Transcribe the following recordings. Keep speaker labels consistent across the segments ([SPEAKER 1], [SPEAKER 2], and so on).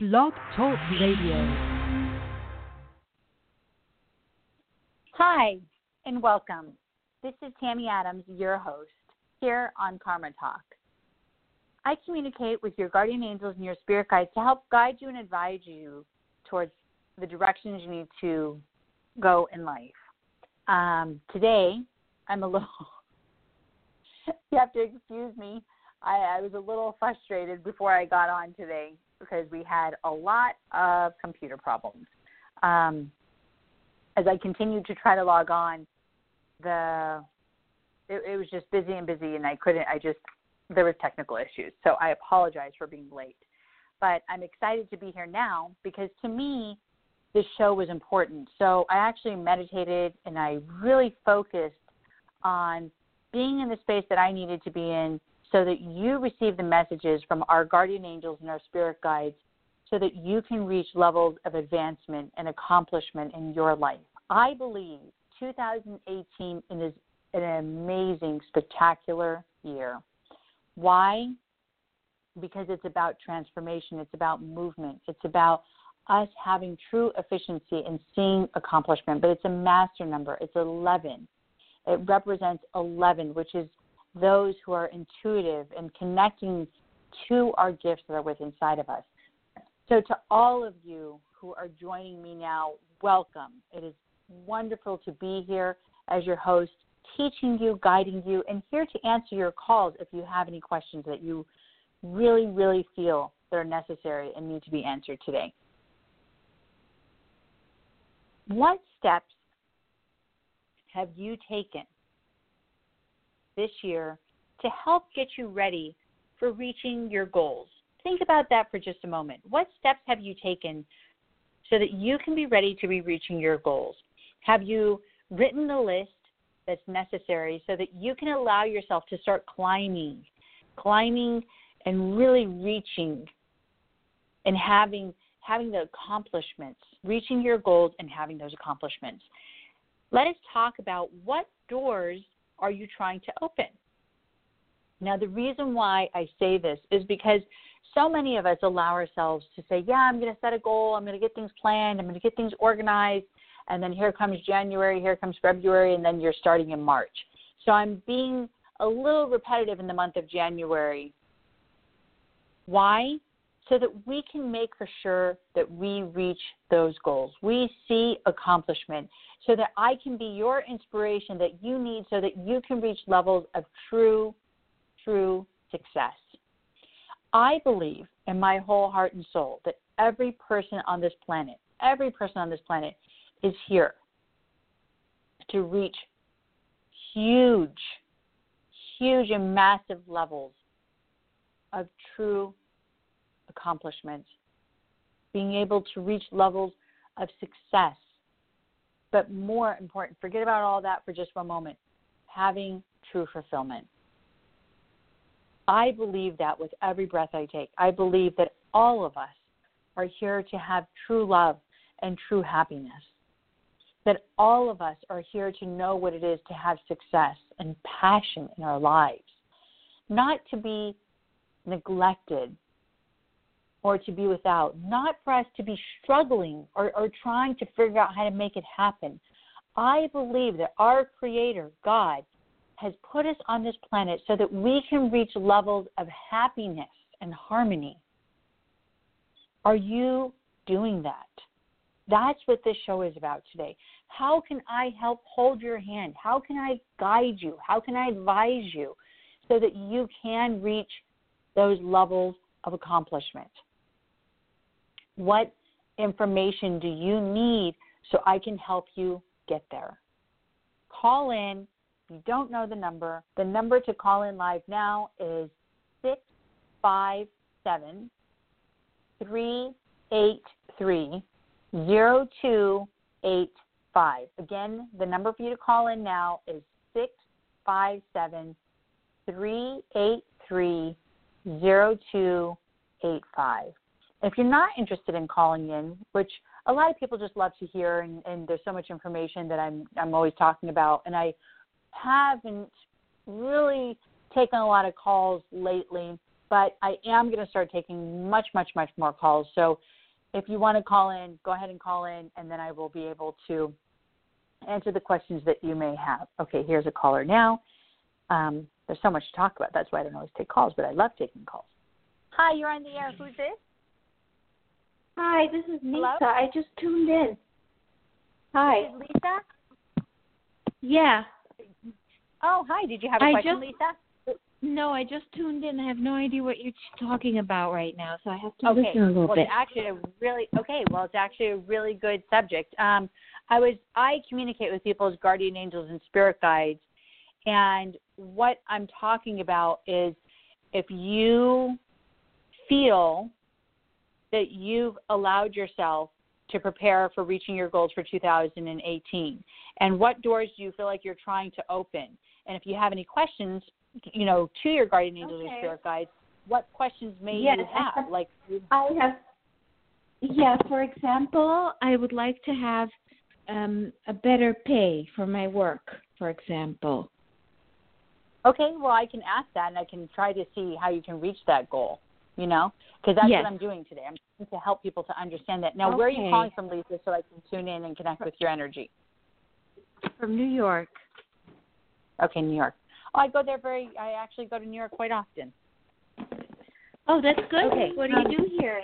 [SPEAKER 1] Blog Talk Radio.
[SPEAKER 2] Hi, and welcome. This is Tammy Adams, your host, here on Karma Talk. I communicate with your guardian angels and your spirit guides to help guide you and advise you towards the directions you need to go in life. Um, today, I'm a little, you have to excuse me. I, I was a little frustrated before I got on today because we had a lot of computer problems. Um, as I continued to try to log on, the it, it was just busy and busy, and I couldn't. I just there was technical issues, so I apologize for being late. But I'm excited to be here now because to me, this show was important. So I actually meditated and I really focused on being in the space that I needed to be in so that you receive the messages from our guardian angels and our spirit guides so that you can reach levels of advancement and accomplishment in your life. I believe 2018 is an amazing, spectacular year. Why? Because it's about transformation, it's about movement, it's about us having true efficiency and seeing accomplishment. But it's a master number, it's 11. It represents 11, which is those who are intuitive and connecting to our gifts that are within inside of us. So, to all of you who are joining me now, welcome. It is wonderful to be here as your host, teaching you, guiding you, and here to answer your calls if you have any questions that you really, really feel that are necessary and need to be answered today. What steps have you taken this year to help get you ready for reaching your goals. Think about that for just a moment. What steps have you taken so that you can be ready to be reaching your goals? Have you written the list that's necessary so that you can allow yourself to start climbing, climbing and really reaching and having having the accomplishments, reaching your goals and having those accomplishments. Let us talk about what doors are you trying to open? Now, the reason why I say this is because so many of us allow ourselves to say, Yeah, I'm going to set a goal, I'm going to get things planned, I'm going to get things organized, and then here comes January, here comes February, and then you're starting in March. So I'm being a little repetitive in the month of January. Why? So that we can make for sure that we reach those goals. We see accomplishment so that I can be your inspiration that you need so that you can reach levels of true, true success. I believe in my whole heart and soul that every person on this planet, every person on this planet is here to reach huge, huge and massive levels of true accomplishments, being able to reach levels of success but more important, forget about all that for just one moment having true fulfillment. I believe that with every breath I take. I believe that all of us are here to have true love and true happiness. That all of us are here to know what it is to have success and passion in our lives, not to be neglected or to be without, not for us to be struggling or, or trying to figure out how to make it happen. I believe that our Creator, God, has put us on this planet so that we can reach levels of happiness and harmony. Are you doing that? That's what this show is about today. How can I help hold your hand? How can I guide you? How can I advise you so that you can reach those levels of accomplishment? What information do you need so I can help you get there? Call in. You don't know the number, the number to call in live now is 657 383 0285. Again, the number for you to call in now is 657 383 0285 if you're not interested in calling in, which a lot of people just love to hear, and, and there's so much information that I'm I'm always talking about, and I haven't really taken a lot of calls lately but I am going to start taking much, much, much more calls. So if you want to call in, go ahead and call in, and then I will be able to answer the questions that you may have. Okay, here's a caller now. Um, there's so much to talk about. That's why I don't always take calls, but I love taking calls. Hi, you're on the air. Who's this?
[SPEAKER 3] Hi, this is Lisa.
[SPEAKER 2] Hello?
[SPEAKER 3] I just tuned in. Hi.
[SPEAKER 2] Lisa.
[SPEAKER 3] Yeah.
[SPEAKER 2] Oh, hi. Did you have a
[SPEAKER 3] I
[SPEAKER 2] question,
[SPEAKER 3] just-
[SPEAKER 2] Lisa?
[SPEAKER 3] No, I just tuned in. I have no idea what you're talking about right now, so I have to
[SPEAKER 2] Okay.
[SPEAKER 3] listen a little
[SPEAKER 2] well,
[SPEAKER 3] bit.
[SPEAKER 2] it's actually a really okay. Well, it's actually a really good subject. Um, I was I communicate with people as guardian angels and spirit guides, and what I'm talking about is if you feel that you've allowed yourself to prepare for reaching your goals for 2018, and what doors do you feel like you're trying to open, and if you have any questions, you know, to your guardian angels and
[SPEAKER 3] Okay.
[SPEAKER 2] spirit guides, what questions may
[SPEAKER 3] Yes,
[SPEAKER 2] you
[SPEAKER 3] I
[SPEAKER 2] have? Like
[SPEAKER 3] I have. Yeah, for example, I would like to have um, a better pay for my work. For example.
[SPEAKER 2] Okay, well, I can ask that, and I can try to see how you can reach that goal. You know, because that's
[SPEAKER 3] Yes.
[SPEAKER 2] what I'm doing today. I'm trying to help people to understand that. Now, where are you calling from, Lisa, so I can tune in and connect with your energy?
[SPEAKER 3] From New York.
[SPEAKER 2] Okay, New York. Oh, I go there very. I actually go to New York quite often.
[SPEAKER 3] Oh, that's good.
[SPEAKER 2] Okay,
[SPEAKER 3] What do
[SPEAKER 2] um,
[SPEAKER 3] you do here?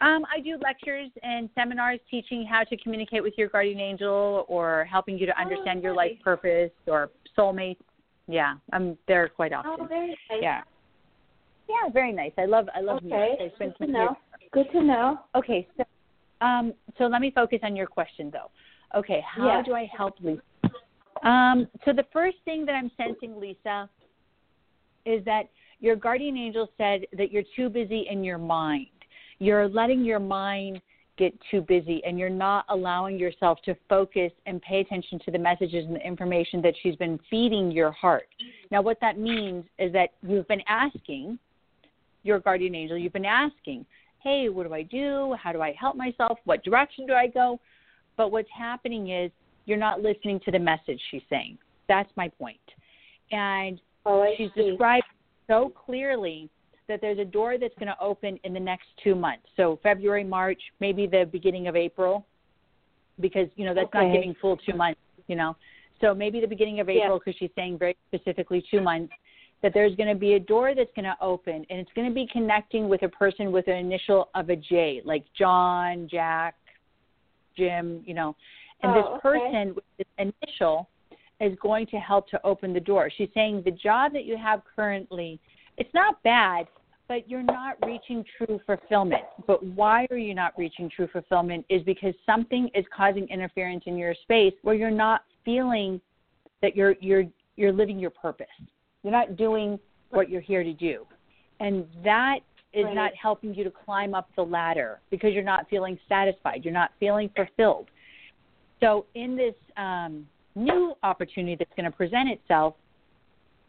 [SPEAKER 2] Um, I do lectures and seminars teaching how to communicate with your guardian angel or helping you to understand your life purpose or soulmate. Yeah, I'm there quite often.
[SPEAKER 3] Oh, very nice.
[SPEAKER 2] Yeah. Yeah, very nice. I love I love New York.
[SPEAKER 3] Okay.
[SPEAKER 2] I spent
[SPEAKER 3] Good to
[SPEAKER 2] some years
[SPEAKER 3] know. Good to know.
[SPEAKER 2] Okay, so um, so let me focus on your question though. Okay, how
[SPEAKER 3] Yes.
[SPEAKER 2] do I help Lisa? Um, so the first thing that I'm sensing, Lisa, is that your guardian angel said that you're too busy in your mind. You're letting your mind get too busy and you're not allowing yourself to focus and pay attention to the messages and the information that she's been feeding your heart. Now, what that means is that you've been asking your guardian angel, you've been asking, hey, what do I do? How do I help myself? What direction do I go? But what's happening is you're not listening to the message she's saying. That's my point. And
[SPEAKER 3] Oh,
[SPEAKER 2] she's
[SPEAKER 3] see.
[SPEAKER 2] described so clearly that there's a door that's going to open in the next two months. So February, March, maybe the beginning of April, because you know that's not giving full two months. You know, so maybe the beginning of April, because she's saying very specifically two months. That there's going to be a door that's going to open, and it's going to be connecting with a person with an initial of a J, like John, Jack, Jim. You know, and
[SPEAKER 3] Oh,
[SPEAKER 2] this
[SPEAKER 3] okay.
[SPEAKER 2] person with this initial is going to help to open the door. She's saying the job that you have currently, it's not bad, but you're not reaching true fulfillment. But why are you not reaching true fulfillment is because something is causing interference in your space where you're not feeling that you're you're you're living your purpose. You're not doing what you're here to do. And that is
[SPEAKER 3] Right.
[SPEAKER 2] not helping you to climb up the ladder because you're not feeling satisfied. You're not feeling fulfilled. So in this um, new opportunity that's going to present itself,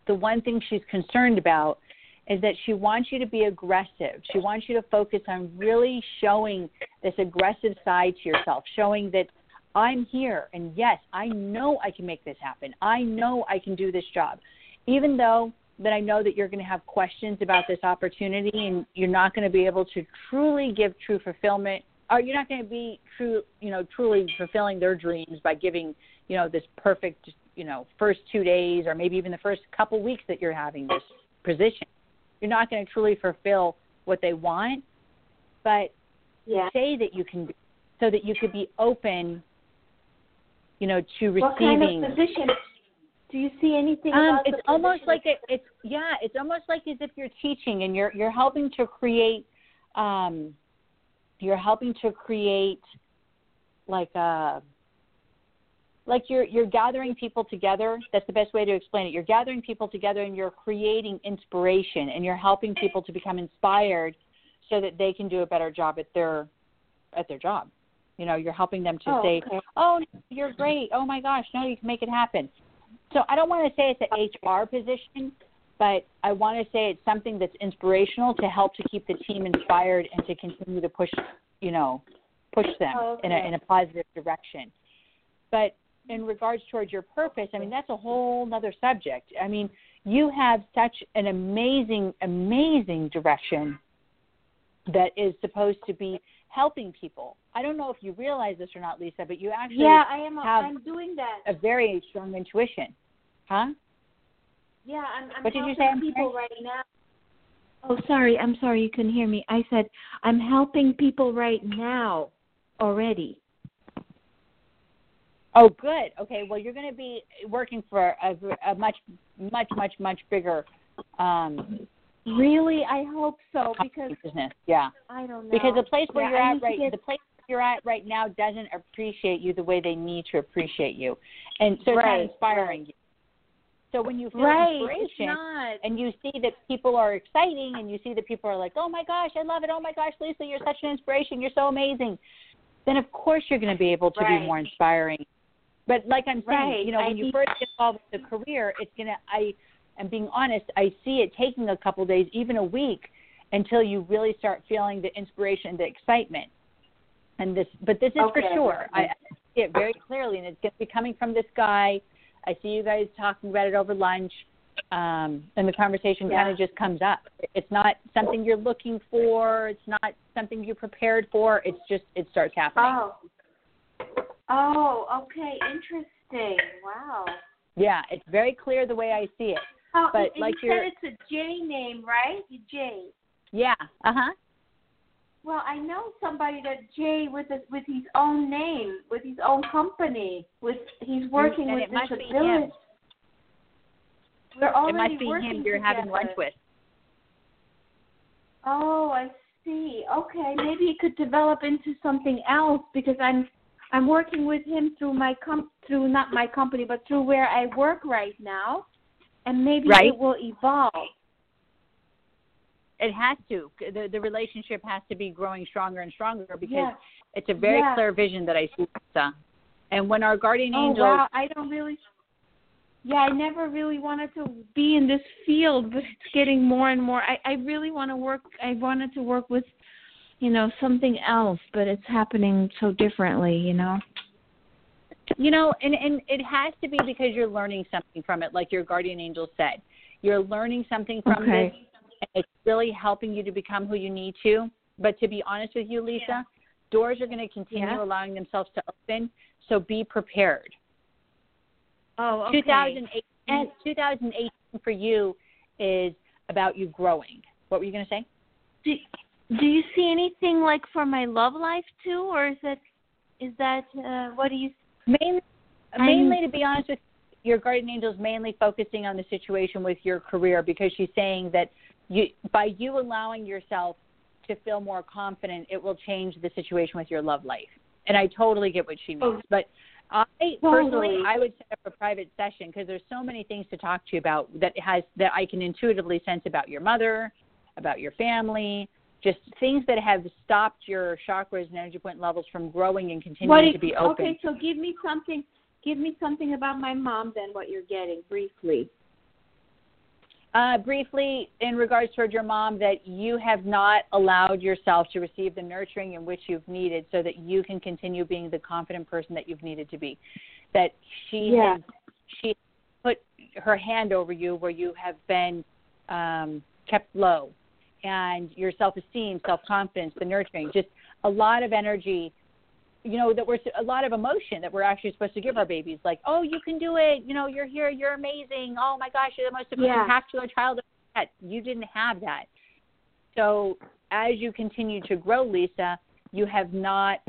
[SPEAKER 2] the one thing she's concerned about is that she wants you to be aggressive. She wants you to focus on really showing this aggressive side to yourself, showing that I'm here and yes, I know I can make this happen. I know I can do this job. Even though that I know that you're going to have questions about this opportunity and you're not going to be able to truly give true fulfillment or you're not going to be true, you know, truly fulfilling their dreams by giving, you know, this perfect, you know, first 2 days or maybe even the first couple weeks that you're having this position. You're not going to truly fulfill what they want, but
[SPEAKER 3] Yeah.
[SPEAKER 2] say that you can so that you could be open you know to
[SPEAKER 3] What kind
[SPEAKER 2] receiving
[SPEAKER 3] of position? Do you see anything
[SPEAKER 2] um, it's almost like it, it's yeah it's almost like as if you're teaching and you're you're helping to create um you're helping to create like a like you're you're gathering people together. That's the best way to explain it. You're gathering people together and you're creating inspiration and you're helping people to become inspired so that they can do a better job at their at their job. You know you're helping them to
[SPEAKER 3] Oh,
[SPEAKER 2] say
[SPEAKER 3] okay.
[SPEAKER 2] oh you're great. Oh my gosh. No you can make it happen so i don't want to say it's an hr position but i want to say it's something that's inspirational to help to keep the team inspired and to continue to push you know push them
[SPEAKER 3] Oh,
[SPEAKER 2] in a in a positive direction but in regards towards your purpose i mean that's a whole other subject i mean you have such an amazing, amazing direction that is supposed to be helping people. I don't know if you realize this or not, Lisa, but you actually
[SPEAKER 3] yeah, I am.
[SPEAKER 2] have
[SPEAKER 3] I'm doing that.
[SPEAKER 2] a very strong intuition, huh?
[SPEAKER 3] Yeah, I'm. I'm
[SPEAKER 2] What did you say? I'm
[SPEAKER 3] people right now. Oh, sorry. I'm sorry. You couldn't hear me. I said I'm helping people right now already.
[SPEAKER 2] Oh, good. Okay. Well, you're going to be working for a, a much, much, much, much bigger um,
[SPEAKER 3] Really, I hope so because
[SPEAKER 2] business. Yeah.
[SPEAKER 3] I don't know.
[SPEAKER 2] Because the place where
[SPEAKER 3] Yeah,
[SPEAKER 2] you're
[SPEAKER 3] I
[SPEAKER 2] at right,
[SPEAKER 3] get-
[SPEAKER 2] the place you're at right now doesn't appreciate you the way they need to appreciate you, and so it's not inspiring you. So when you feel
[SPEAKER 3] right,
[SPEAKER 2] inspiration and you see that people are exciting, and you see that people are like, "Oh my gosh, I love it! Oh my gosh, Lisa, you're such an inspiration! You're so amazing!" Then of course you're going to be able to
[SPEAKER 3] Right.
[SPEAKER 2] be more inspiring. But like I'm saying,
[SPEAKER 3] Right,
[SPEAKER 2] you know,
[SPEAKER 3] I
[SPEAKER 2] when you
[SPEAKER 3] need-
[SPEAKER 2] first get involved with the career, it's gonna. I am being honest. I see it taking a couple days, even a week, until you really start feeling the inspiration, the excitement. And this, but this is for sure. I, I see it very clearly, and it's going to be coming from this guy. I see you guys talking about it over lunch, um, and the conversation kind of just comes up. It's not something you're looking for. It's not something you're prepared for. It's just it starts happening.
[SPEAKER 3] Oh. Oh, okay. Interesting. Wow.
[SPEAKER 2] Yeah, it's very clear the way I see it.
[SPEAKER 3] Oh,
[SPEAKER 2] But
[SPEAKER 3] and
[SPEAKER 2] like
[SPEAKER 3] you said it's a J name, right? J.
[SPEAKER 2] Yeah. Uh huh.
[SPEAKER 3] Well, I know somebody that Jay with his with his own name, with his own company, with he's working
[SPEAKER 2] and
[SPEAKER 3] with
[SPEAKER 2] it must
[SPEAKER 3] this village.
[SPEAKER 2] him.
[SPEAKER 3] We're already It
[SPEAKER 2] must be
[SPEAKER 3] working
[SPEAKER 2] him you're having lunch with.
[SPEAKER 3] Oh, I see. Okay, maybe it could develop into something else because I'm I'm working with him through my com through not my company but through where I work right now, and maybe
[SPEAKER 2] Right.
[SPEAKER 3] it will evolve.
[SPEAKER 2] It has to. The the relationship has to be growing stronger and stronger because
[SPEAKER 3] Yeah.
[SPEAKER 2] it's a very
[SPEAKER 3] Yeah.
[SPEAKER 2] clear vision that I see. And when our guardian
[SPEAKER 3] Oh
[SPEAKER 2] angel,
[SPEAKER 3] wow, I don't really. Yeah, I never really wanted to be in this field, but it's getting more and more. I I really want to work. I wanted to work with, you know, something else, but it's happening so differently. You know.
[SPEAKER 2] you know, and and it has to be because you're learning something from it, like your guardian angel said. You're learning something from
[SPEAKER 3] Okay.
[SPEAKER 2] this, and it's really helping you to become who you need to. But to be honest with you, Lisa, doors are going to continue
[SPEAKER 3] Yeah.
[SPEAKER 2] allowing themselves to open. So be prepared.
[SPEAKER 3] Oh,
[SPEAKER 2] 2018,
[SPEAKER 3] And-
[SPEAKER 2] 2018 for you is about you growing. What were you going to say?
[SPEAKER 3] Do Do you see anything like for my love life too, or is that is that uh, what do you?
[SPEAKER 2] Mainly,
[SPEAKER 3] I'm-
[SPEAKER 2] mainly to be honest with you, your guardian angel is mainly focusing on the situation with your career because she's saying that you, by you allowing yourself to feel more confident, it will change the situation with your love life. And I totally get what she means,
[SPEAKER 3] Oh.
[SPEAKER 2] but I personally, I would set up a private session because there's so many things to talk to you about that has that I can intuitively sense about your mother, about your family, just things that have stopped your chakras and energy point levels from growing and continuing to be open.
[SPEAKER 3] okay, so give me something. Give me something about my mom then. What you're getting briefly.
[SPEAKER 2] Uh, briefly, in regards toward your mom, that you have not allowed yourself to receive the nurturing in which you've needed, so that you can continue being the confident person that you've needed to be. That she
[SPEAKER 3] Yeah.
[SPEAKER 2] has she put her hand over you, where you have been um, kept low, and your self-esteem, self-confidence, the nurturing, just a lot of energy. You know that we're a lot of emotion that we're actually supposed to give our babies, like, "Oh, you can do it! You know, you're here, you're amazing! Oh my gosh, you're the most
[SPEAKER 3] Yeah.
[SPEAKER 2] spectacular child that you didn't have that. So as you continue to grow, Lisa, you have not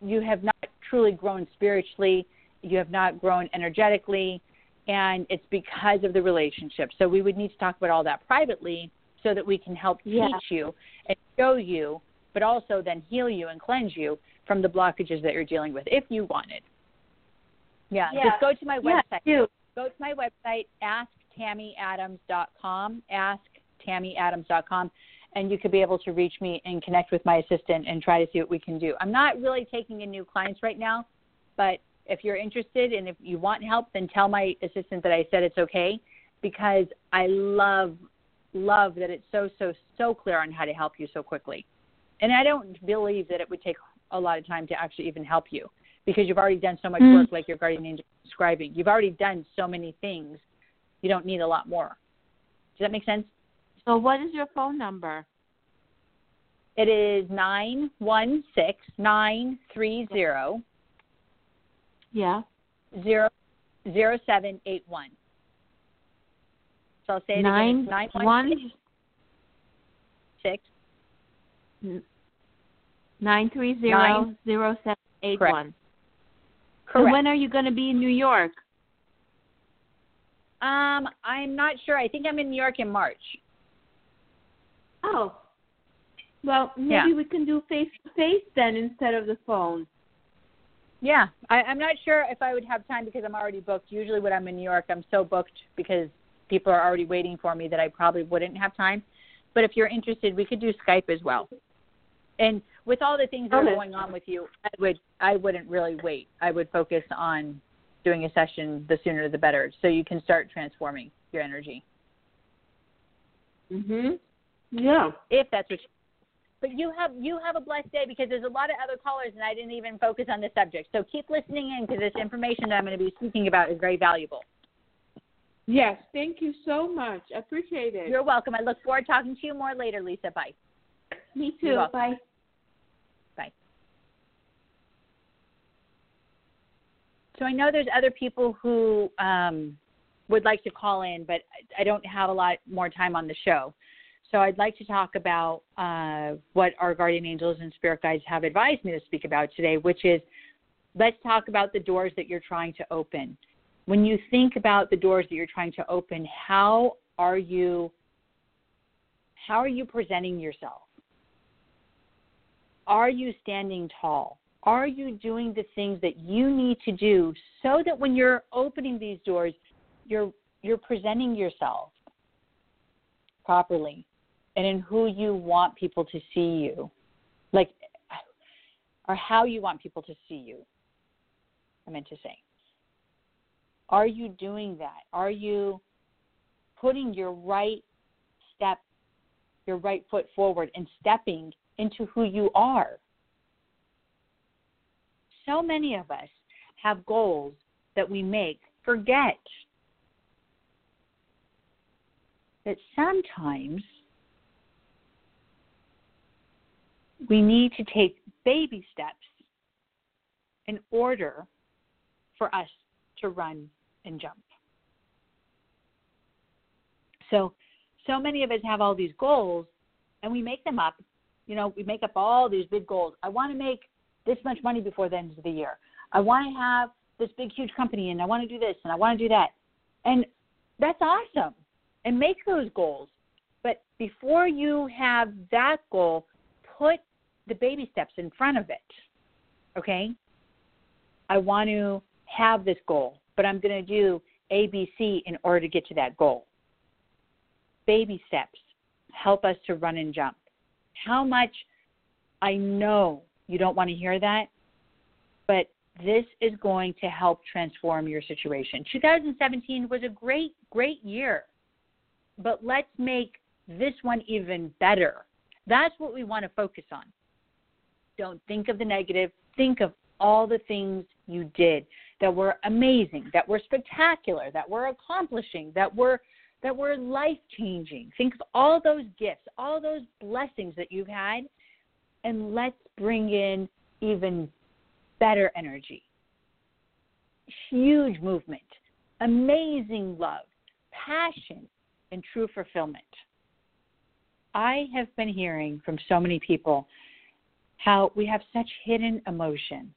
[SPEAKER 2] you have not truly grown spiritually. You have not grown energetically, and it's because of the relationship. So we would need to talk about all that privately so that we can help
[SPEAKER 3] Yeah.
[SPEAKER 2] teach you and show you, but also then heal you and cleanse you from the blockages that you're dealing with if you want it. Yeah,
[SPEAKER 3] Yeah.
[SPEAKER 2] just go to my
[SPEAKER 3] Yeah,
[SPEAKER 2] website
[SPEAKER 3] do.
[SPEAKER 2] go to my website, asktammyadams.com, asktammyadams.com, and you could be able to reach me and connect with my assistant and try to see what we can do. I'm not really taking in new clients right now, but if you're interested and if you want help, then tell my assistant that I said it's okay because I love love that it's so so so clear on how to help you so quickly. And I don't believe that it would take a lot of time to actually even help you because you've already done so much
[SPEAKER 3] Mm.
[SPEAKER 2] work like your guardian angel describing. You've already done so many things You don't need a lot more. Does that make sense?
[SPEAKER 3] So, what is your phone number?
[SPEAKER 2] It is nine one six nine three zero
[SPEAKER 3] Yeah.
[SPEAKER 2] zero zero seven eight one. So I'll say it
[SPEAKER 3] Nine
[SPEAKER 2] again. Nine
[SPEAKER 3] one
[SPEAKER 2] six
[SPEAKER 3] nine three zero zero seven eight
[SPEAKER 2] Correct.
[SPEAKER 3] one. And
[SPEAKER 2] correct.
[SPEAKER 3] when are you going to be in New York?
[SPEAKER 2] Um, I'm not sure. I think I'm in New York in March.
[SPEAKER 3] Oh. Well, maybe
[SPEAKER 2] Yeah.
[SPEAKER 3] we can do face to face then instead of the phone.
[SPEAKER 2] Yeah, I, I'm not sure if I would have time because I'm already booked. Usually, when I'm in New York, I'm so booked because people are already waiting for me that I probably wouldn't have time. But if you're interested, we could do Skype as well. And with all the things that are going on with you, I would I wouldn't really wait. I would focus on doing a session the sooner the better, so you can start transforming your energy.
[SPEAKER 3] Mhm. Yeah.
[SPEAKER 2] if that's what you but you have you have a blessed day because there's a lot of other callers and I didn't even focus on the subject. So keep listening in because this information that I'm going to be speaking about is very valuable.
[SPEAKER 3] Yes. Thank you so much. I appreciate it.
[SPEAKER 2] You're welcome. I look forward to talking to you more later, Lisa. Bye.
[SPEAKER 3] Me too. Bye.
[SPEAKER 2] Bye. So I know there's other people who um, would like to call in, but I don't have a lot more time on the show. So I'd like to talk about uh, what our guardian angels and spirit guides have advised me to speak about today, which is let's talk about the doors that you're trying to open. When you think about the doors that you're trying to open, how are you how are you presenting yourself? Are you standing tall? Are you doing the things that you need to do so that when you're opening these doors, you're you're presenting yourself properly and in who you want people to see you? Like or how you want people to see you. I meant to say. Are you doing that? Are you putting your right step, your right foot forward and stepping into who you are? So many of us have goals that we make, forget that sometimes we need to take baby steps in order for us to run and jump. So, so many of us have all these goals and we make them up. You know, we make up all these big goals. I want to make this much money before the end of the year. I want to have this big, huge company and I want to do this and I want to do that. And that's awesome. And make those goals. But before you have that goal, put the baby steps in front of it. Okay? I want to have this goal, but I'm going to do ABC in order to get to that goal. Baby steps help us to run and jump. How much I know you don't want to hear that, but this is going to help transform your situation. 2017 was a great, great year, but let's make this one even better. That's what we want to focus on. Don't think of the negative, think of all the things you did that were amazing, that were spectacular, that were accomplishing, that were that were life changing. Think of all those gifts, all those blessings that you've had, and let's bring in even better energy. Huge movement, amazing love, passion, and true fulfillment. I have been hearing from so many people how we have such hidden emotion.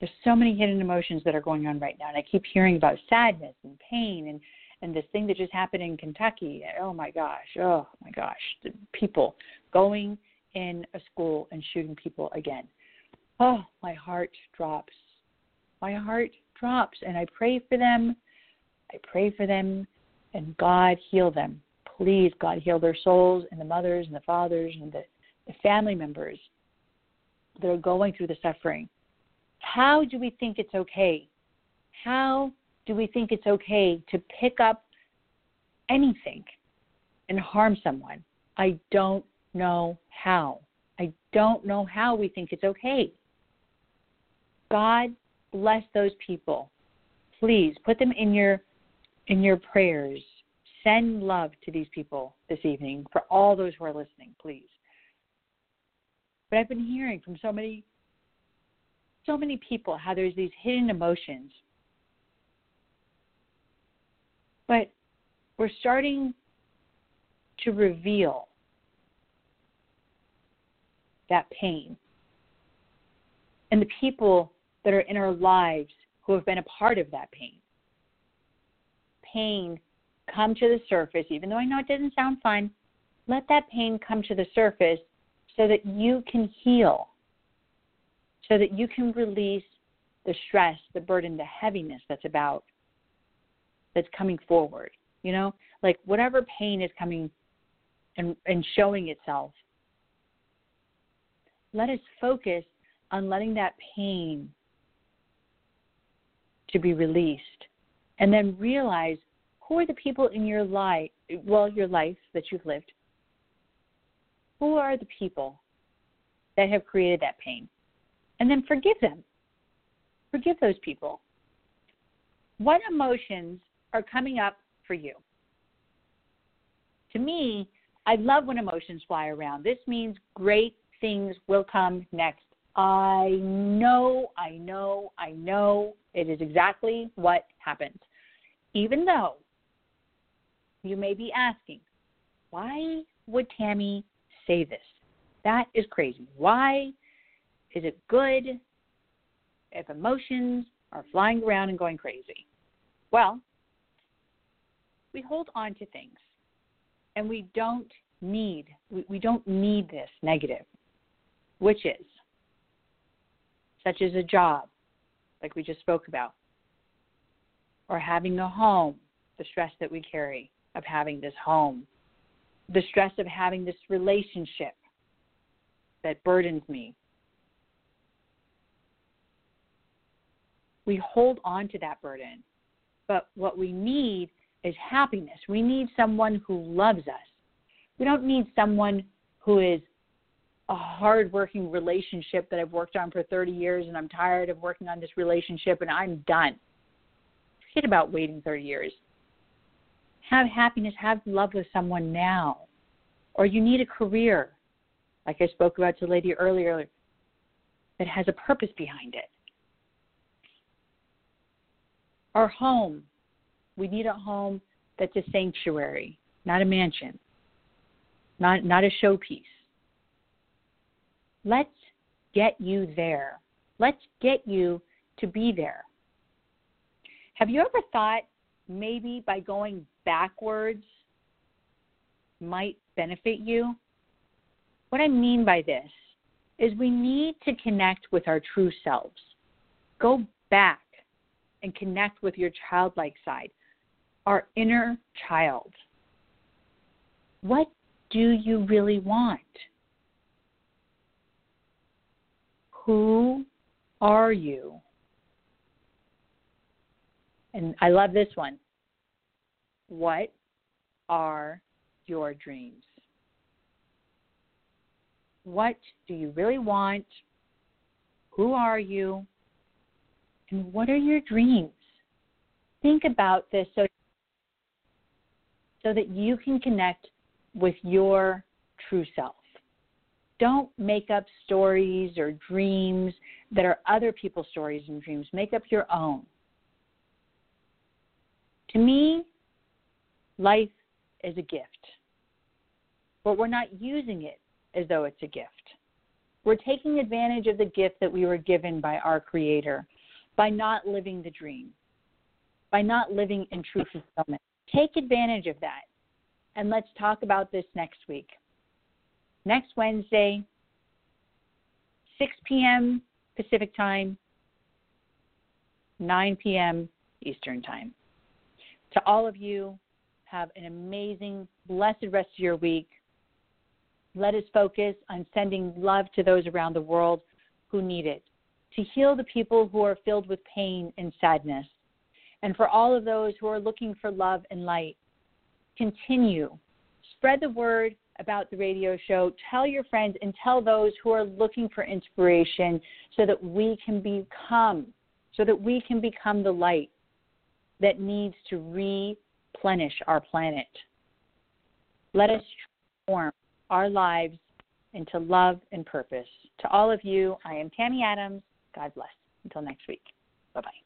[SPEAKER 2] There's so many hidden emotions that are going on right now, and I keep hearing about sadness and pain and and this thing that just happened in Kentucky. Oh my gosh! Oh my gosh! The people going in a school and shooting people again. Oh, my heart drops. My heart drops, and I pray for them. I pray for them, and God heal them. Please, God heal their souls and the mothers and the fathers and the, the family members that are going through the suffering. How do we think it's okay? How do we think it's okay to pick up anything and harm someone? I don't know how. I don't know how we think it's okay. God bless those people. Please put them in your in your prayers, send love to these people this evening for all those who are listening, please. But I've been hearing from so many so many people how there's these hidden emotions. But we're starting to reveal that pain. And the people that are in our lives who have been a part of that pain. Pain come to the surface, even though I know it doesn't sound fun. Let that pain come to the surface so that you can heal, so that you can release the stress, the burden, the heaviness that's about, that's coming forward. You know, like whatever pain is coming and, and showing itself, let us focus on letting that pain to be released. And then realize who are the people in your life well your life that you've lived. Who are the people that have created that pain? And then forgive them. Forgive those people. What emotions are coming up for you? To me i love when emotions fly around. This means great things will come next I know, I know, I know it is exactly what happened. Even though you may be asking, why would Tammy say this? That is crazy. Why is it good if emotions are flying around and going crazy? Well, we hold on to things and we don't need we, we don't need this negative, which is such as a job, like we just spoke about, or having a home, the stress that we carry of having this home, the stress of having this relationship that burdens me. We hold on to that burden. But what we need is happiness. We need someone who loves us. We don't need someone who is a hard working relationship that I've worked on for 30 years and I'm tired of working on this relationship and I'm done. Forget about waiting 30 years. Have happiness, have love with someone now. Or you need a career, like I spoke about to the lady earlier, that has a purpose behind it. Our home, we need a home that's a sanctuary, not a mansion, not, not a showpiece Let's get you there. Let's get you to be there. Have you ever thought maybe by going backwards might benefit you? What I mean by this is we need to connect with our true selves. Go back and connect with your childlike side, our inner child. What do you really want? Who are you? And I love this one. What are your dreams? What do you really want? Who are you? And what are your dreams? Think about this so, so that you can connect with your true self. Don't make up stories or dreams that are other people's stories and dreams. Make up your own. To me, life is a gift, but we're not using it as though it's a gift. We're taking advantage of the gift that we were given by our Creator by not living the dream, by not living in true fulfillment. Take advantage of that. And let's talk about this next week next Wednesday, 6 p.m. Pacific Time, 9 p.m. Eastern Time. To all of you, have an amazing, blessed rest of your week. Let us focus on sending love to those around the world who need it, to heal the people who are filled with pain and sadness. And for all of those who are looking for love and light, continue. Spread the word about the radio show. Tell your friends and tell those who are looking for inspiration so that we can become so that we can become the light that needs to replenish our planet. Let us transform our lives into love and purpose. To all of you, I am Tammy Adams. God bless. Until next week. Bye bye.